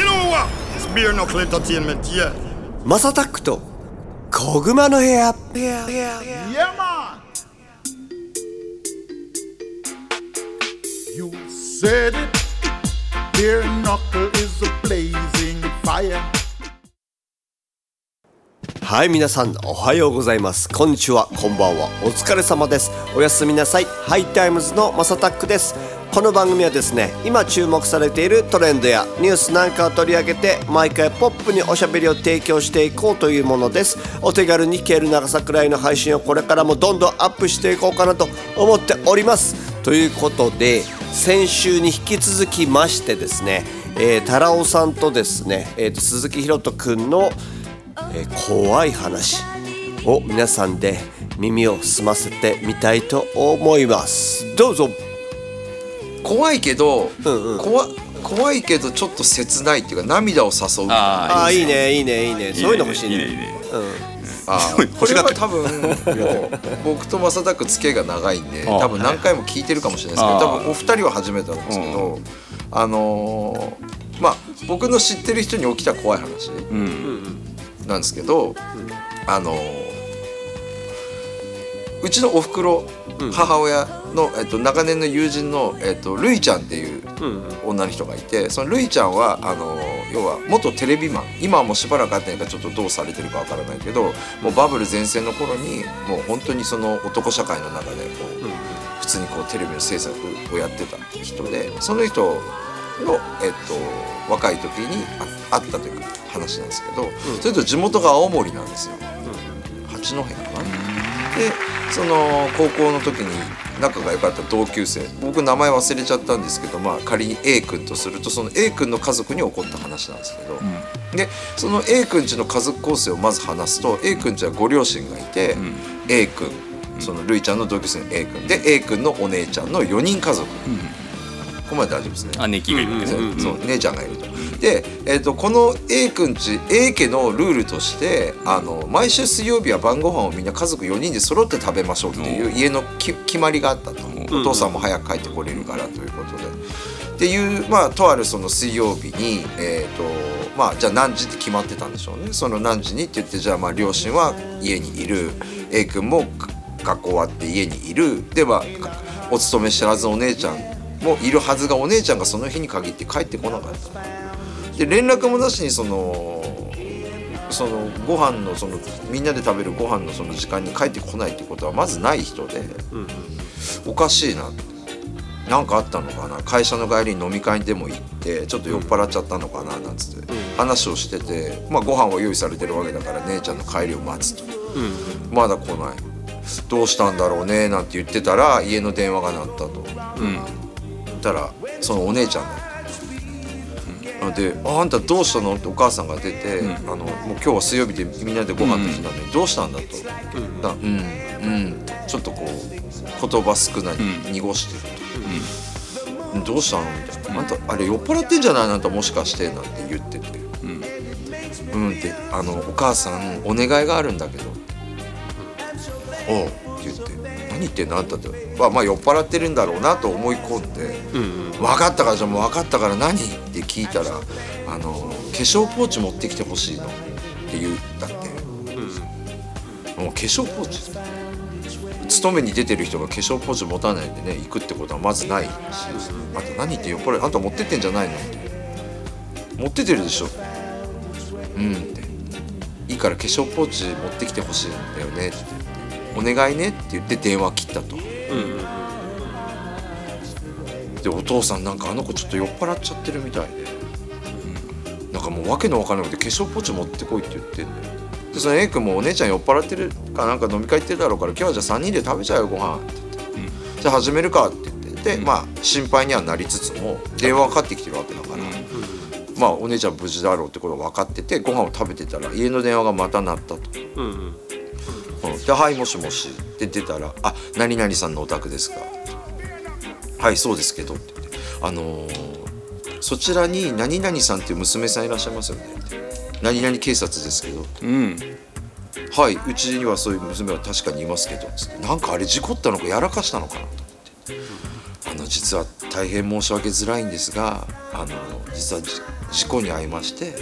You know what? It's Bare Knuckle Entertainment, yeah. MASSATTACKとこぐまの部屋 Yeah, man. You said it. Bare Knuckle is a blazing fire. はい皆さんおはようございますこんにちはこんばんはお疲れ様ですおやすみなさいハイタイムズの MASSATTACKですこの番組はですね今注目されているトレンドやニュースなんかを取り上げて毎回ポップにおしゃべりを提供していこうというものです。お手軽に聞ける長さくらいの配信をこれからもどんどんアップしていこうかなと思っております。ということで先週に引き続きましてですね、えー、タラオさんとですね、えー鈴木ひろとくんのえー怖い話を皆さんで耳を澄ませてみたいと思います。どうぞ。怖いけど、うんうん。怖怖いけどちょっと切ないっていうか涙を誘う。あああいいいねねいいね。いいねそういうの欲しいね。いいねいいね。あ これは多分もう 僕と正田君付き合いが長いんであ多分何回も聞いてるかもしれないですけどあ多分お二人は初めてなんですけど、あのーまあ僕の知ってる人に起きた怖い話うん。なんですけど、あのーうちのおふくろ、母親の、えっと、長年の友人の、えっと、るいちゃんっていう女の人がいてそのるいちゃんはあの要は元テレビマン。今はもうしばらく会ってないからちょっとどうされてるかわからないけどもうバブル全盛の頃にもう本当にその男社会の中でこう、普通にこうテレビの制作をやってた人でその人の、えっと、若い時にあ会ったという話なんですけど、それと地元が青森なんですよ。八戸かな。でその高校の時に仲が良かった同級生僕名前忘れちゃったんですけど、まあ、仮に A 君とするとその A 君の家族に起こった話なんですけど、でその A 君ちの家族構成をまず話すと A 君ちはご両親がいて、A 君そのるいちゃんの同級生の A 君で A 君のお姉ちゃんの4人家族、ここまで大丈夫ですね。あネキがいるわけですね。そう。姉ちゃんがいると。で、えー、とこの A 君ち A 家のルールとしてあの毎週水曜日は晩ご飯をみんな家族4人で揃って食べましょうっていう家のき決まりがあったと、お父さんも早く帰ってこれるからということで。っていうまあとあるその水曜日にえっ、とまあじゃあ何時って決まってたんでしょうね。その何時にって言ってじゃあまあ両親は家にいる。A 君も学校終わって家にいる。ではお勤め知らずお姉ちゃんもいるはずがお姉ちゃんがその日に限って帰ってこなかった。で連絡もなしにそのそのご飯のそのみんなで食べるご飯のその時間に帰ってこないってことはまずない人で、おかしいな。なんかあったのかな？会社の帰りに飲み会にでも行ってちょっと酔っ払っちゃったのかな？なんつって話をしてて、まあ、ご飯は用意されてるわけだから姉ちゃんの帰りを待つと、まだ来ない。どうしたんだろうね？なんて言ってたら家の電話が鳴ったと。言ったらそのお姉ちゃんだったで「ああんたどうしたの?」ってお母さんが出て「あのもう今日は水曜日でみんなでご飯の日なのにどうしたんだ?」と「だうんうん」ちょっとこう言葉少ない濁してると「どうしたの?」みたいな「あんたあれ酔っ払ってんじゃない？のあんたもしかして」なんて言ってて「うん」ってあの「お母さんお願いがあるんだけど」おうって言って「何言ってんのあんた」ってまあまあ酔っ払ってるんだろうなと思い込んで「分かったからじゃあもう分かったから何?」って聞いたら「あの化粧ポーチ持ってきてほしいの」って言ったって、もう化粧ポーチ。勤めに出てる人が化粧ポーチ持たないでね行くってことはまずないし「あんた何言って酔っ払いあんた持ってってんじゃないの?」って「持ってってるでしょ」うんって「いいから化粧ポーチ持ってきてほしいんだよね」って「お願いね」って言って電話切ったと。でお父さんなんかあの子ちょっと酔っ払っちゃってるみたいで、なんかもう訳のわからなくて化粧ポーチ持ってこいって言ってんだよ。でその A 君もお姉ちゃん酔っ払ってるかなんか飲み会行ってるだろうから今日はじゃあ3人で食べちゃうよご飯って言って、じゃあ始めるかって言って。で、まあ心配にはなりつつも電話かかってきてるわけだから、まあお姉ちゃん無事だろうってこと分かっててご飯を食べてたら家の電話がまた鳴ったと。うんで「はいもしもし」って出たら「あ何々さんのお宅ですか」はいそうですけど」って言って「あのーそちらに何々さんっていう娘さんいらっしゃいますよね」何々警察ですけど」うん。はいうちにはそういう娘は確かにいますけど」つって。なんかあれ事故ったのかやらかしたのかなと思って「あの実は大変申し訳づらいんですがあの実はじ事故に遭いまして、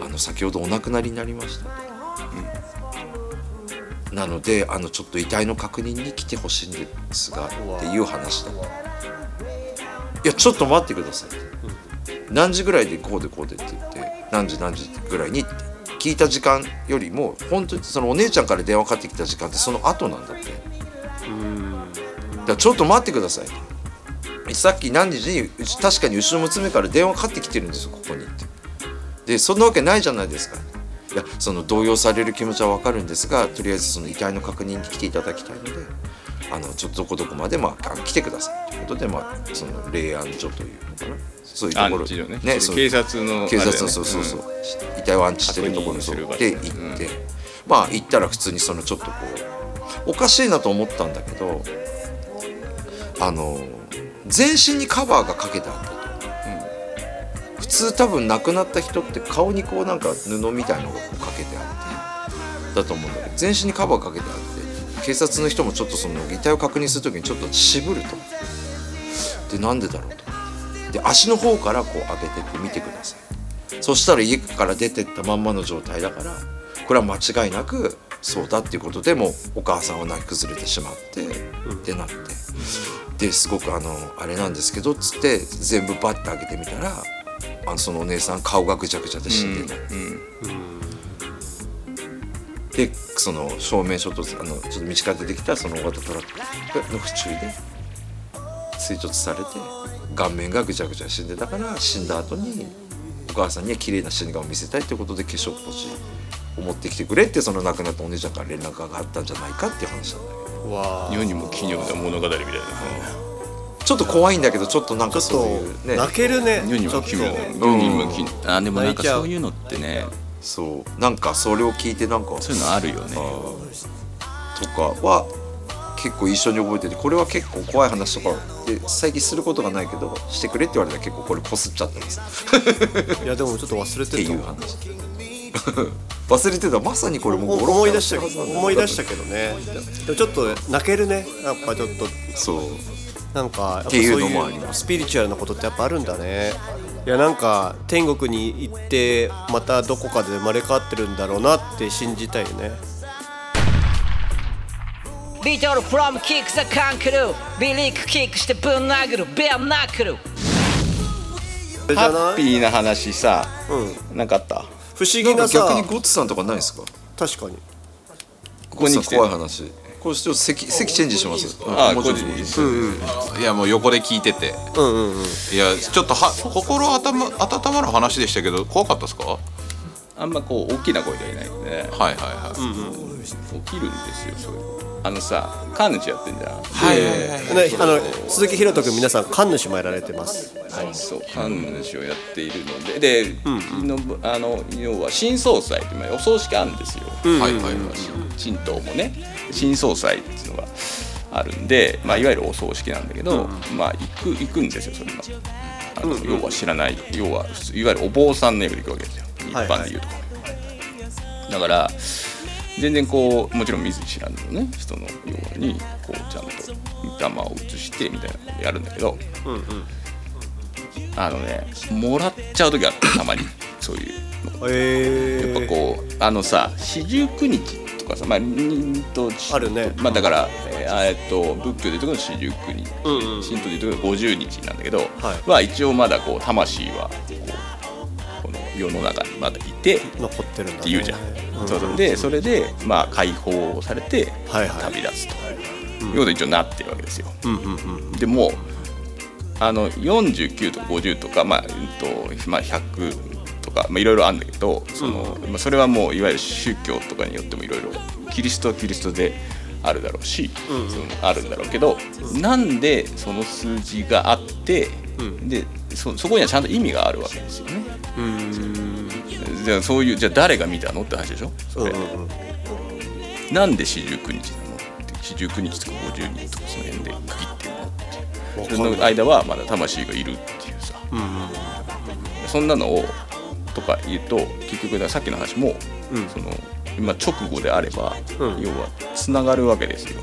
あの先ほどお亡くなりになりました。と、なのであのちょっと遺体の確認に来てほしいんですがっていう話だいやちょっと待ってください、何時ぐらいでこうでこうでって言って何時何時ぐらいにって聞いた時間よりも本当にそのお姉ちゃんから電話かかってきた時間ってその後なんだって。だからちょっと待ってください。さっき何時に確かにうちの娘から電話かかってきてるんですよここにって。でそんなわけないじゃないですか。いやその動揺される気持ちはわかるんですがとりあえずその遺体の確認に来ていただきたいのであのちょっとどこどこまで、まあ、来てくださいということで、まあ、その霊安所というのかな。そういうところ。ね。そう警察の警察のそうそうそう、遺体を安置してるところ確認する場所。で行って、まあ行ったら普通にそのちょっとこうおかしいなと思ったんだけどあの全身にカバーがかけてあった。と、普通多分亡くなった人って顔にこうなんか布みたいのがこうかけてあってだと思うんだけど全身にカバーかけてあって警察の人もちょっとその遺体を確認する時にちょっと渋ると。でなんでだろうと。で足の方からこう上げてって見てください。そしたら家から出てったまんまの状態だからこれは間違いなくそうだっていうことでもお母さんは泣き崩れてしまって、ってなって。ですごくあのあれなんですけどっつって全部バッて開けてみたらあのそのお姉さん顔がぐちゃぐちゃで死んでた、でその証明書とあのちょっと道から出てきたその大型トラックの不注意で追突されて顔面がぐちゃぐちゃ死んでたから死んだ後にお母さんには綺麗な死に顔を見せたいってことで化粧ポチを持ってきてくれってその亡くなったお姉ちゃんから連絡があったんじゃないかっていう話なんだけど。わ世にも奇妙な物語みたいなねちょっと怖いんだけどちょっとなんかそういうとね。泣けるね世にちょっと。も奇妙世にも奇妙あでもなんかそういうのってね。そう。なんかそれを聞いてなんかそういうのあるよね。とかは結構一緒に覚えててこれは結構怖い話とかで最近することがないけどしてくれって言われたら結構これこすっちゃってます。いやでもちょっと忘れってていうた話。忘れてた。まさにこれもうお思い出した思い出したけどね。でもちょっと泣けるね。やっぱちょっと。そうなんかやっぱっていうのそうもあります。スピリチュアルなことってやっぱあるんだね。いやなんか天国に行ってまたどこかで生まれ変わってるんだろうなって信じたいよね。ビートル from キックザカンクルビリックキックしてぶん殴るベアナックルハッピーな話さうん。なんかあった？不思議なさ。逆にゴッツさんとかないですか？確かに。ここに来て。怖い話これちょっと席席チェンジします。あもうちょっといやもう横で聞いてて。うんうんうん。いやちょっとは心温ま温まる話でしたけど怖かったですか？はあんまこう大きな声ではいないんで。ねいはいはい、起きるんですよそういう。のあのさ神主やってんじゃん。はいはいはいね、あの鈴木ひろと君皆さん神主もやられてます。そう神主をやっているので。で、のあの要は新総裁ってまあお葬式あるんですよ、はいはいはい。神道もね新総裁っていうのがあるんで、まあ、い。わゆるお葬式なんだけど、まあ行く行くんですよそれのあの、要は知らない要はいわゆるお坊さんの役で行くわけですよ。一はい。般でいうと。だから全然こうもちろん見ず知らぬのね人のようにこうちゃんと御霊を移してみたいなことやるんだけど、あのねもらっちゃう時あるたまに。そういうの。えやっぱこうあのさ四十九日とかさまあんとあるね。まあだからえーあえっと仏教でいうところの四十九日、神道でいうところの五十日なんだけど、はい。は一応まだこう魂はこうこの世の中にまだいて残ってるんだ、ね、って言うじゃん、そうそう。でそれでまあ解放されてはいはい。旅立つと、いうことに一応なってるわけですよ、でもあの49とか50とか、まあうんとまあ、100とか、まあ、いろいろあるんだけどその、まあ、それはもういわゆる宗教とかによってもいろいろキリストはキリストであるだろうし、そのあるんだろうけど、なんでその数字があって、でそそこにはちゃんと意味があるわけですよね。じゃあそういうじゃあ誰が見たのって話でしょそれ、なんで四十九日なのって四十九日とか五十日とかその辺で区切ってるのってその間はまだ魂がいるっていうさ、そんなのをとか言うと結局さっきの話も、その今直後であれば、要はつながるわけですよ。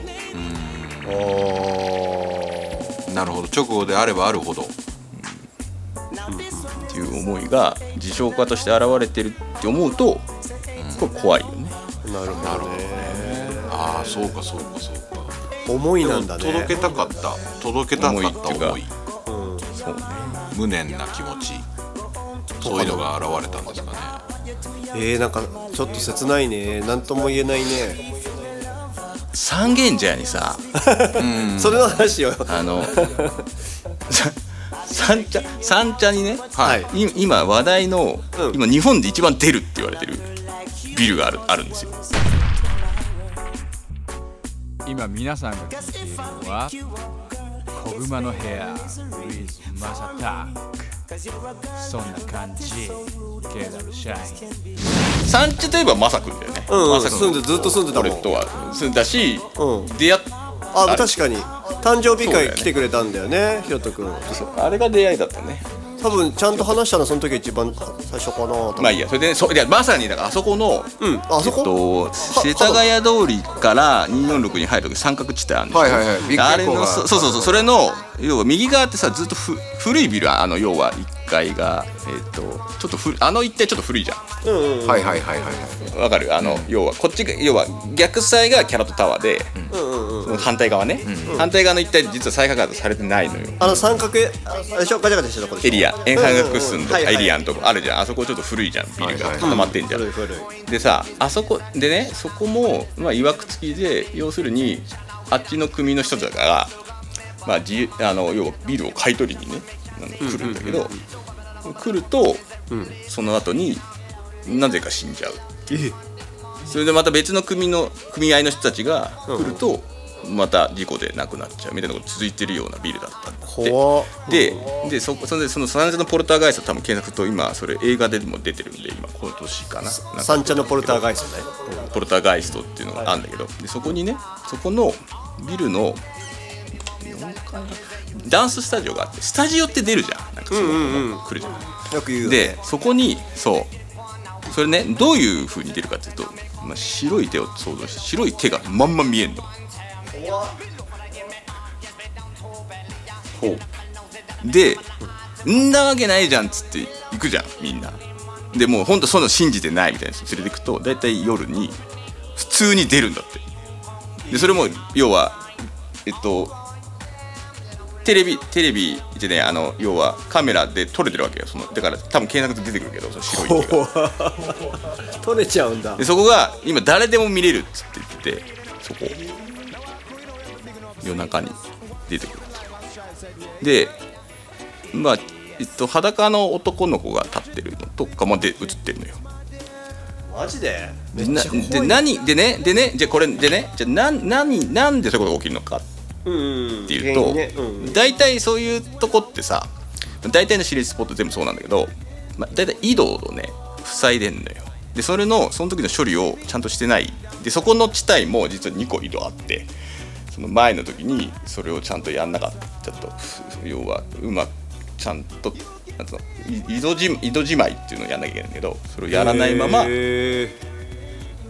なるほど。直後であればあるほど。っていう思いが自称家として現れてるって思うと、これ怖いよね。なるほどね。ああそうかそうかそうか。思いなんだね。届けたかった。届けたかった思い。っていうか思いそうね。無念な気持ちそういうのが現れたんですかね。えー、なんかちょっと切ないね。なんとも言えないね、三軒茶屋にさ それの話よ。あのさ 三茶三茶にね、はい。い今話題の、うん。今日本で一番出るって言われてるビルがあるあるんですよ。今皆さんが聞いているのは小熊の部屋 with マサタックそんな感じ。ケーダルシャイン。三茶といえばまさくんだよね、うん、うん、まさく住んでずっと住んでたもん。俺とは住んだし、うん。出会っああ確かに。誕生日そうだよね。会来てくれたんだよねひろとくん。あれが出会いだったね多分ちゃんと話したのその時が一番最初かなまあいいやそれでねそいやまさにだからあそこの、うんあそこ、えっと、世田谷通りから246に入る時三角地帯あるんですよ、はいはいはいあれのそそうそうそうそれの要は右側ってさずっとふ古いビルあの要は1階がえっとちょっとふあの一帯ちょっと古いじゃはいはいはいはいはい。んわかる？あの、要はこっちが要は逆サイがキャロットタワーで、その反対側ね、反対側の一帯実は再開発されてないのよ。あの三角ああれでしょ？ガチャガチャしてるとこでしょ？エリア。円山学寸とかうんうんうんエリアのとこあるじゃん。あそこちょっと古いじゃんビルが。固まってんじゃん、古い古いでさあそこでねそこもまあいわくつきで要するにあっちの組の人だからまあ自あの要はビルを買い取りにね来るんだけど、来ると、その後になぜか死んじゃう。それでまた別の組の組合の人たちが来ると、また事故で亡くなっちゃうみたいなこと続いてるようなビルだったんだって。ででそそれでそのサンジャのポルターガイスト多分検索と今それ映画でも出てるんで今今年かな。三茶のポルターガイストね。ポルターガイストっていうのがあるんだけどでそこにねそこのビルの4階ダンススタジオがあってスタジオって出るじゃん。なんかその、来るじゃん。よく言うでそこにそう。それねどういう風に出るかっていうと、まあ、白い手を想像して白い手がまんま見えんの。ほう。でんなわけないじゃんっつって行くじゃんみんな。でもうほんとそういうの信じてないみたいな人連れてくと大体夜に普通に出るんだって。でそれも要はえっとテレビテレビでねあの要はカメラで撮れてるわけよ。そのだから多分検索で出てくるけどその白い手が。取れちゃうんだ。でそこが今誰でも見れるっつって言っててそこ。夜中に出てくるとでまあえっと裸の男の子が立ってるのとかもで映ってるのよ。マジで？めでなで何でねでねじゃあこれでねじゃあな何なんでそういうことが起きるのかうんうんっていうと、うん大体そういうとこってさ大体の私立スポット全部そうなんだけど、まあ、大体井戸をね塞いでんのよ。でそれのその時の処理をちゃんとしてない。でそこの地帯も実は2個井戸あってその前の時にそれをちゃんとやんなかったちょっと。ふ要はうまくちゃんとなんつうのい井戸じ井戸じまいっていうのをやんなきゃいけないんだけどそれをやらないままへ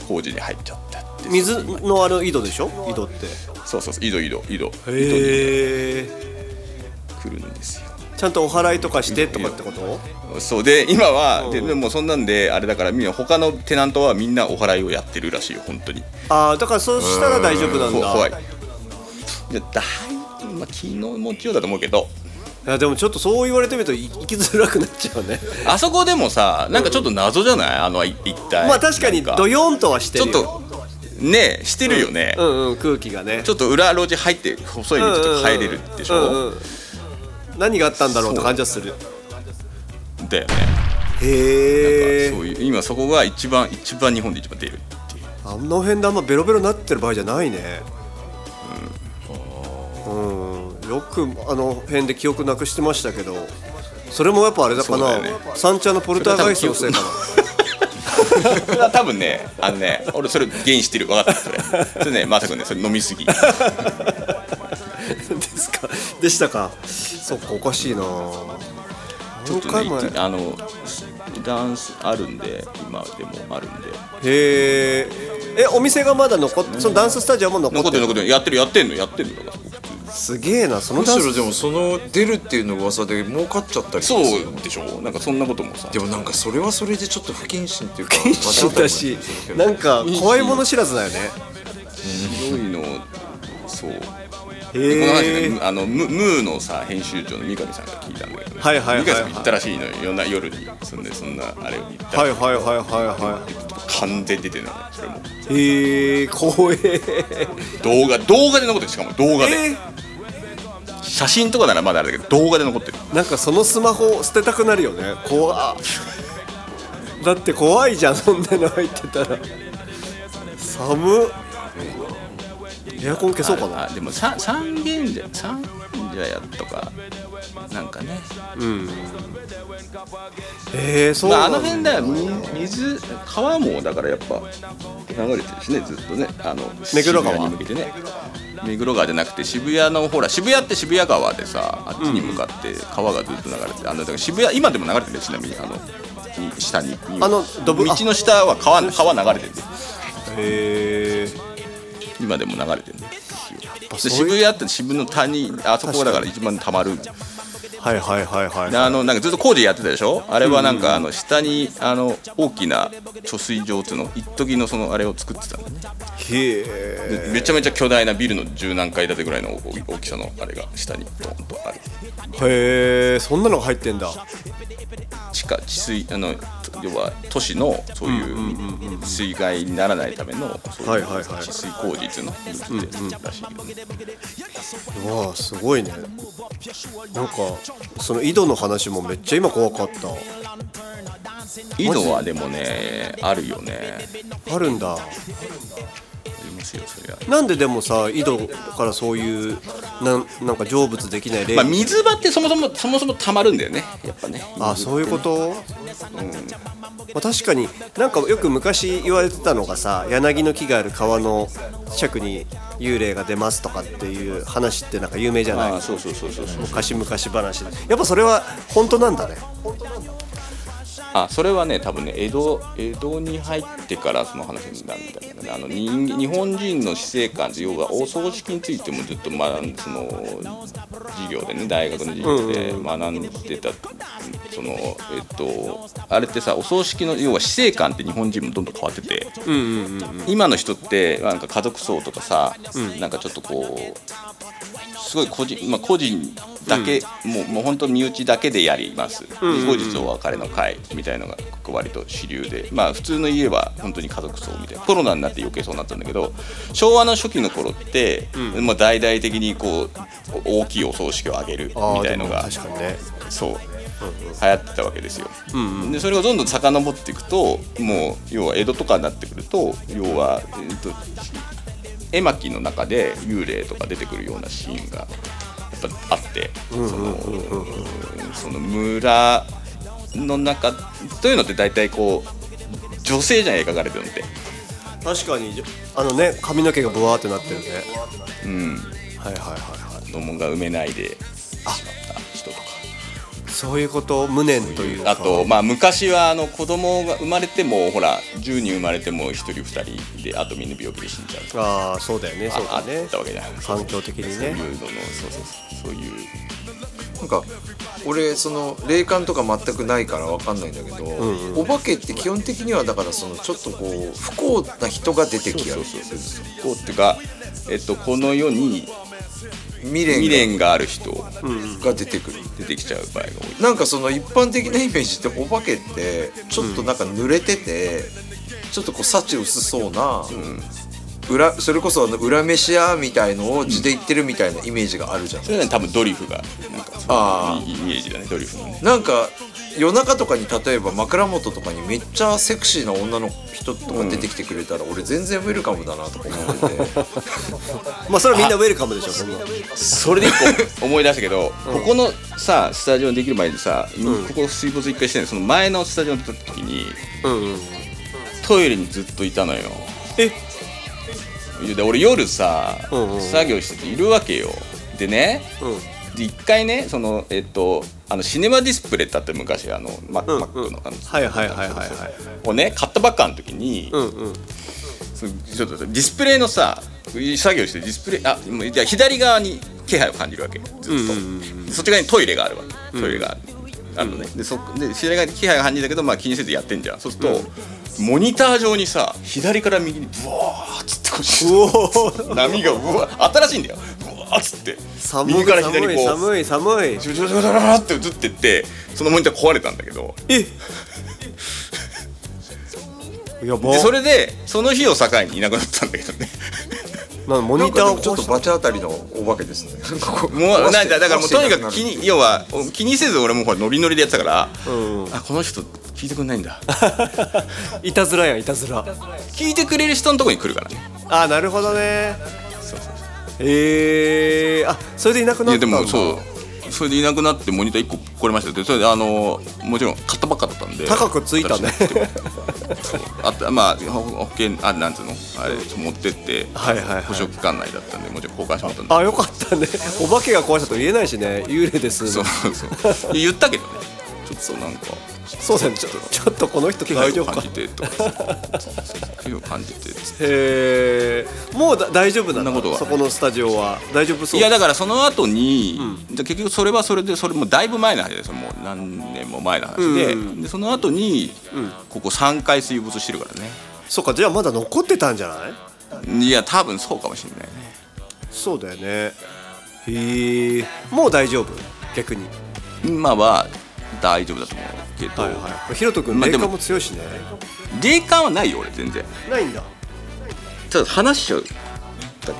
工事に入っちゃったってー水のあの井戸でしょ？井戸ってそうそうそう。井戸井戸井戸。へえ来るんですよ。ちゃんとお祓いとかしてとかってこと？そう。で今は、でうん。でもそんなんであれだからみんな他のテナントはみんなお祓いをやってるらしいよ本当に。ああだからそうしたら大丈夫なんだ。こ怖いい。やだいまあ気の持ちようだと思うけど。いやでもちょっとそう言われてみるとい生きづらくなっちゃうね。あそこでもさなんかちょっと謎じゃない？あのい一体。まあ確かにドヨンとはしてちょっとねしてるよね、うんうん空気がね。ちょっと裏路地入って細い道とか入れるでしょ、うんうんうん。何があったんだろうって感じはする。だよね。へえ。そういう今そこが一番一番日本で一番出るっていう。あの辺であんまベロベロになってる場合じゃないね。うん、よくあの辺で記憶なくしてましたけど。それもやっぱあれだかな。ね。三茶のポルターガイストのせいかな それは多分ねあのね俺それ原因知ってる。分かった。それ。それねまさかねそれ飲みすぎ。ですか？でしたか？そっかおかしいな。ちょっとねあのダンスあるんで今でもあるんで。へええお店がまだ残っそのダンススタジオも残っ残っててるる残ってる。やってるやってんのやってんのだかすげえなそのむしろでもその出るっていうの噂で儲かっちゃったりとそうでしょ。なんかそんなこともさ。でもなんかそれはそれでちょっと不謹慎っていうか不謹慎だしなんか怖いもの知らずだよね。すごいの。そうへこの話あのムムーのさ編集長の三上さんが聞いたんだけど、ね、はいはいはいはい。三上さんも行ったらしいのよ。夜な夜にそんでそんなあれを行ったはいはいはいはいは完全に出てるのよそれも。いへえ怖え。動画動画で残ってる。しかも動画で、え写真とかならまだあれだけど動画で残ってる。ーなんかそのスマホ捨てたくなるよね。怖っ。だって怖いじゃんそんなの入ってたら。寒っエアコン消そうかな。あでもさ三軒茶三軒茶屋とかなんかね。えー、そうまあ、あの辺だよ。み水川もだからやっぱ流れてるしねずっとね。あの目黒川？に向けてね。目黒川じゃなくて渋谷のほら渋谷って渋谷川でさあっちに向かって川がずっと流れててあのだから渋谷今でも流れてるねちなみにあのに下にあの道の下は川川流れてる。ねへえ今でも流れてるねでそういう渋谷って渋の谷あそこがだから一番たまる。はいはいはいはいであのなんかずっと工事やってたでしょ？あれはなんかあの下にあの大きな貯水場っていうの一時のそのあれを作ってたんだね。へえ。でめちゃめちゃ巨大なビルの十何階建てぐらいの大大きさのあれが下にドーンとある。へえそんなのが入ってんだ。地下治水あの要は都市のそういう水害にならないためのそうはいいう治水工事っていうのをわあすごいね。なんかその井戸の話もめっちゃ今怖かった。井戸はでもねあるよね。あるんだますよそりゃなんででもさ井戸からそういうなんなんか成仏できない例、まあ水場ってそもそもそもそもたまるんだよねやっぱね。あそういうこと、まあ、確かになんかよく昔言われてたのがさ柳の木がある川の近くに幽霊が出ますとかっていう話ってなんか有名じゃない？あそうそうそうそうそう。昔々話で。やっぱそれは本当なんだねあそれはね多分ね江戸江戸に入ってからその話になるんだけどね。あの人日本人の死生観要はお葬式についてもずっと学んその授業でね大学の授業で学んでた、そのえっとあれってさお葬式の要は死生観って日本人もどんどん変わってて、今の人ってなんか家族葬とかさ、なんかちょっとこうすごい個人、まあ、個人だけ、もうもう本当身内だけでやります、で後日お別れの会みたいのが割と主流でまあ普通の家は本当に家族葬みたいなコロナになって余計そうなったんだけど昭和の初期の頃って、まあ、大々的にこう大きいお葬式を挙げるみたいのが確かにね。そう流行ってたわけですよ、でそれがどんどん遡っていくともう要は江戸とかになってくると要は、えっと絵巻の中で幽霊とか出てくるようなシーンがやっぱあって、そのその村の中というのって大体こう女性じゃん描かれてるのって。確かにあのね髪の毛がブワーってなってるね。うん。はいはいはいはい。子供が産めないでそういうこと無念というか。あとまあ昔はあの子供が生まれてもほら10人生まれても1人2人であとみんな病気で死んじゃうとか。ああそうだよねそうああだね。ったわけじゃない環境的にそういうねののそうそうそうそういう。なんか俺その霊感とか全くないから分かんないんだけど、お化けって基本的にはだからそのちょっとこう不幸な人が出てきやる。そうそうそうこう。っていうか、えっと、この世に未練未練がある人。が出てくる、出てきちゃう場合が多い。なんかその一般的なイメージってお化けってちょっとなんか濡れてて、ちょっとこう幸薄そうな、裏それこそあの裏飯屋みたいのを地で言ってるみたいなイメージがあるじゃん、それはね多分ドリフがなんかあー。いいイメージだねドリフのね。なんか夜中とかに例えば枕元とかにめっちゃセクシーな女の人とか出てきてくれたら、俺全然ウェルカムだなとか思っててまあそれはみんなウェルカムでしょそんな。それで一個思い出したけど、ここのさスタジオにできる前にさ、ここ水没一回してんのその前のスタジオに撮った時にうんうん。トイレにずっといたのよ。え？で俺夜さ、うんうん作業してているわけよ。でねうん。で一回ねそのえっとあのシネマディスプレイってあって昔あのマうんマックのあのはいはいはいはいはい。をね買ったばっかの時に、うんうん。ちょっとディスプレイのさ作業してディスプレイあもうじゃあ左側に気配を感じるわけ。ずっと、そっち側にトイレがあるわけ。トイレがある。のね。でそで知り合いが気配が感じたけど、まあ、気にせずやってんじゃん。そうすると、モニター上にさ左から右にブワーっつってこう波がうわ新しいんだよーっつって。寒い右から左にこう。寒い寒い寒い。ジュジュジュジュって映ってってそのモニター壊れたんだけどえやばでそれでその日を境にいなくなったんだけどねなんモニターをちょっとバチ当たりのお化けですねもうなんかだからもうとにかく気にに要は気にせず俺もほらノリノリでやってたから、あこの人聞いてくんないんだいたずらやんいたずら聞いてくれる人のとこに来るからねあなるほどねそうそうえー、あそれでいなくいやなったんだ。でもそう。それでいなくなってモニター1個壊れましたよでそれであのもちろん買ったばっかだったんで。高くついたね。そうあとまあほ保険あなんつうの？あれ持ってってはいはいはい。保証期間内だったんでもちろん交換してもらったんであよかったね。お化けが壊したと言えないしね。幽霊です。そうそう。言ったけどね。ちょっとなんか。そうだねちょちょっとこの人気大丈夫か感じてとか気配を感じてへえもうだ大丈夫なの？そんなことはそこのスタジオは大丈夫そういやだからその後に、じゃあ結局それはそれでそれもだいぶ前の話ですよもう何年も前の話で,、でその後に、ここ3回水没してるからね。そうかじゃあまだ残ってたん。じゃないいや多分そうかもしれないね。そうだよね。へえもう大丈夫？逆に。今は大丈夫だと思うけど、はいはい。ひろとくん霊まあでも感も強いしね。霊感はないよ俺全然。ないんだ。ただ話しちゃうだ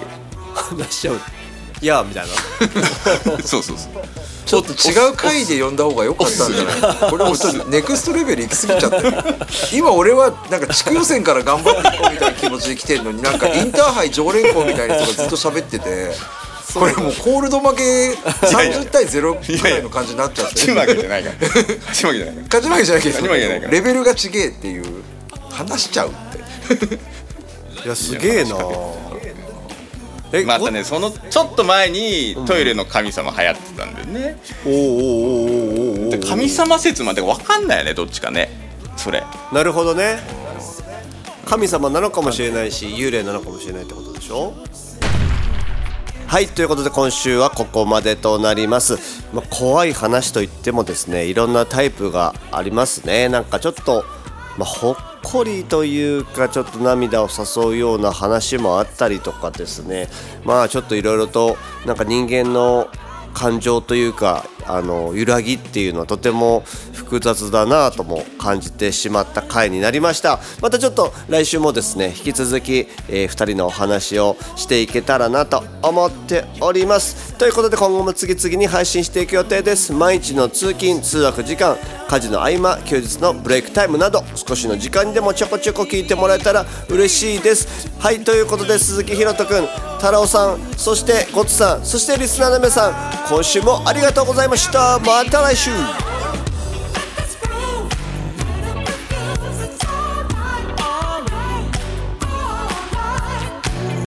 話しちゃう。いやみたいな。け そうそうそう。ちょっと違う回で呼んだ方が良かったんじゃない？これもちょっとネクストレベル行き過ぎちゃって。る今俺はなんか地区予選から頑張っていこうみたいな気持ちで来てるのになんかインターハイ常連校みたいな人がずっと喋っててこれもうコールド負け30対0ぐらいの感じになっちゃって。勝ち負けじゃないから。勝ち負けじゃないから。勝ち負けじゃないから。レベルが違えっていう。話しちゃうって。いやすげえな。えまたねそのちょっと前にトイレの神様流行ってたんだよね、おおおおおおおで神様説まで分かんないよねどっちかね。それ。なるほどね。神様なのかもしれないし幽霊なのかもしれないってことでしょ？はいということで今週はここまでとなります、まあ、怖い話といってもですねいろんなタイプがありますね。なんかちょっと、まあ、ほっこりというかちょっと涙を誘うような話もあったりとかですね。まあちょっといろいろとなんか人間の感情というかあの揺らぎっていうのはとても複雑だなとも感じてしまった回になりました。またちょっと来週もですね引き続き、え2人のお話をしていけたらなと思っております。ということで今後も次々に配信していく予定です。毎日の通勤通学時間家事の合間休日のブレイクタイムなど少しの時間にでもちょこちょこ聞いてもらえたら嬉しいです。はいということで鈴木ひろとくん太郎さんそしてゴツさんそしてリスナーの皆さん今週もありがとうございました。また来週。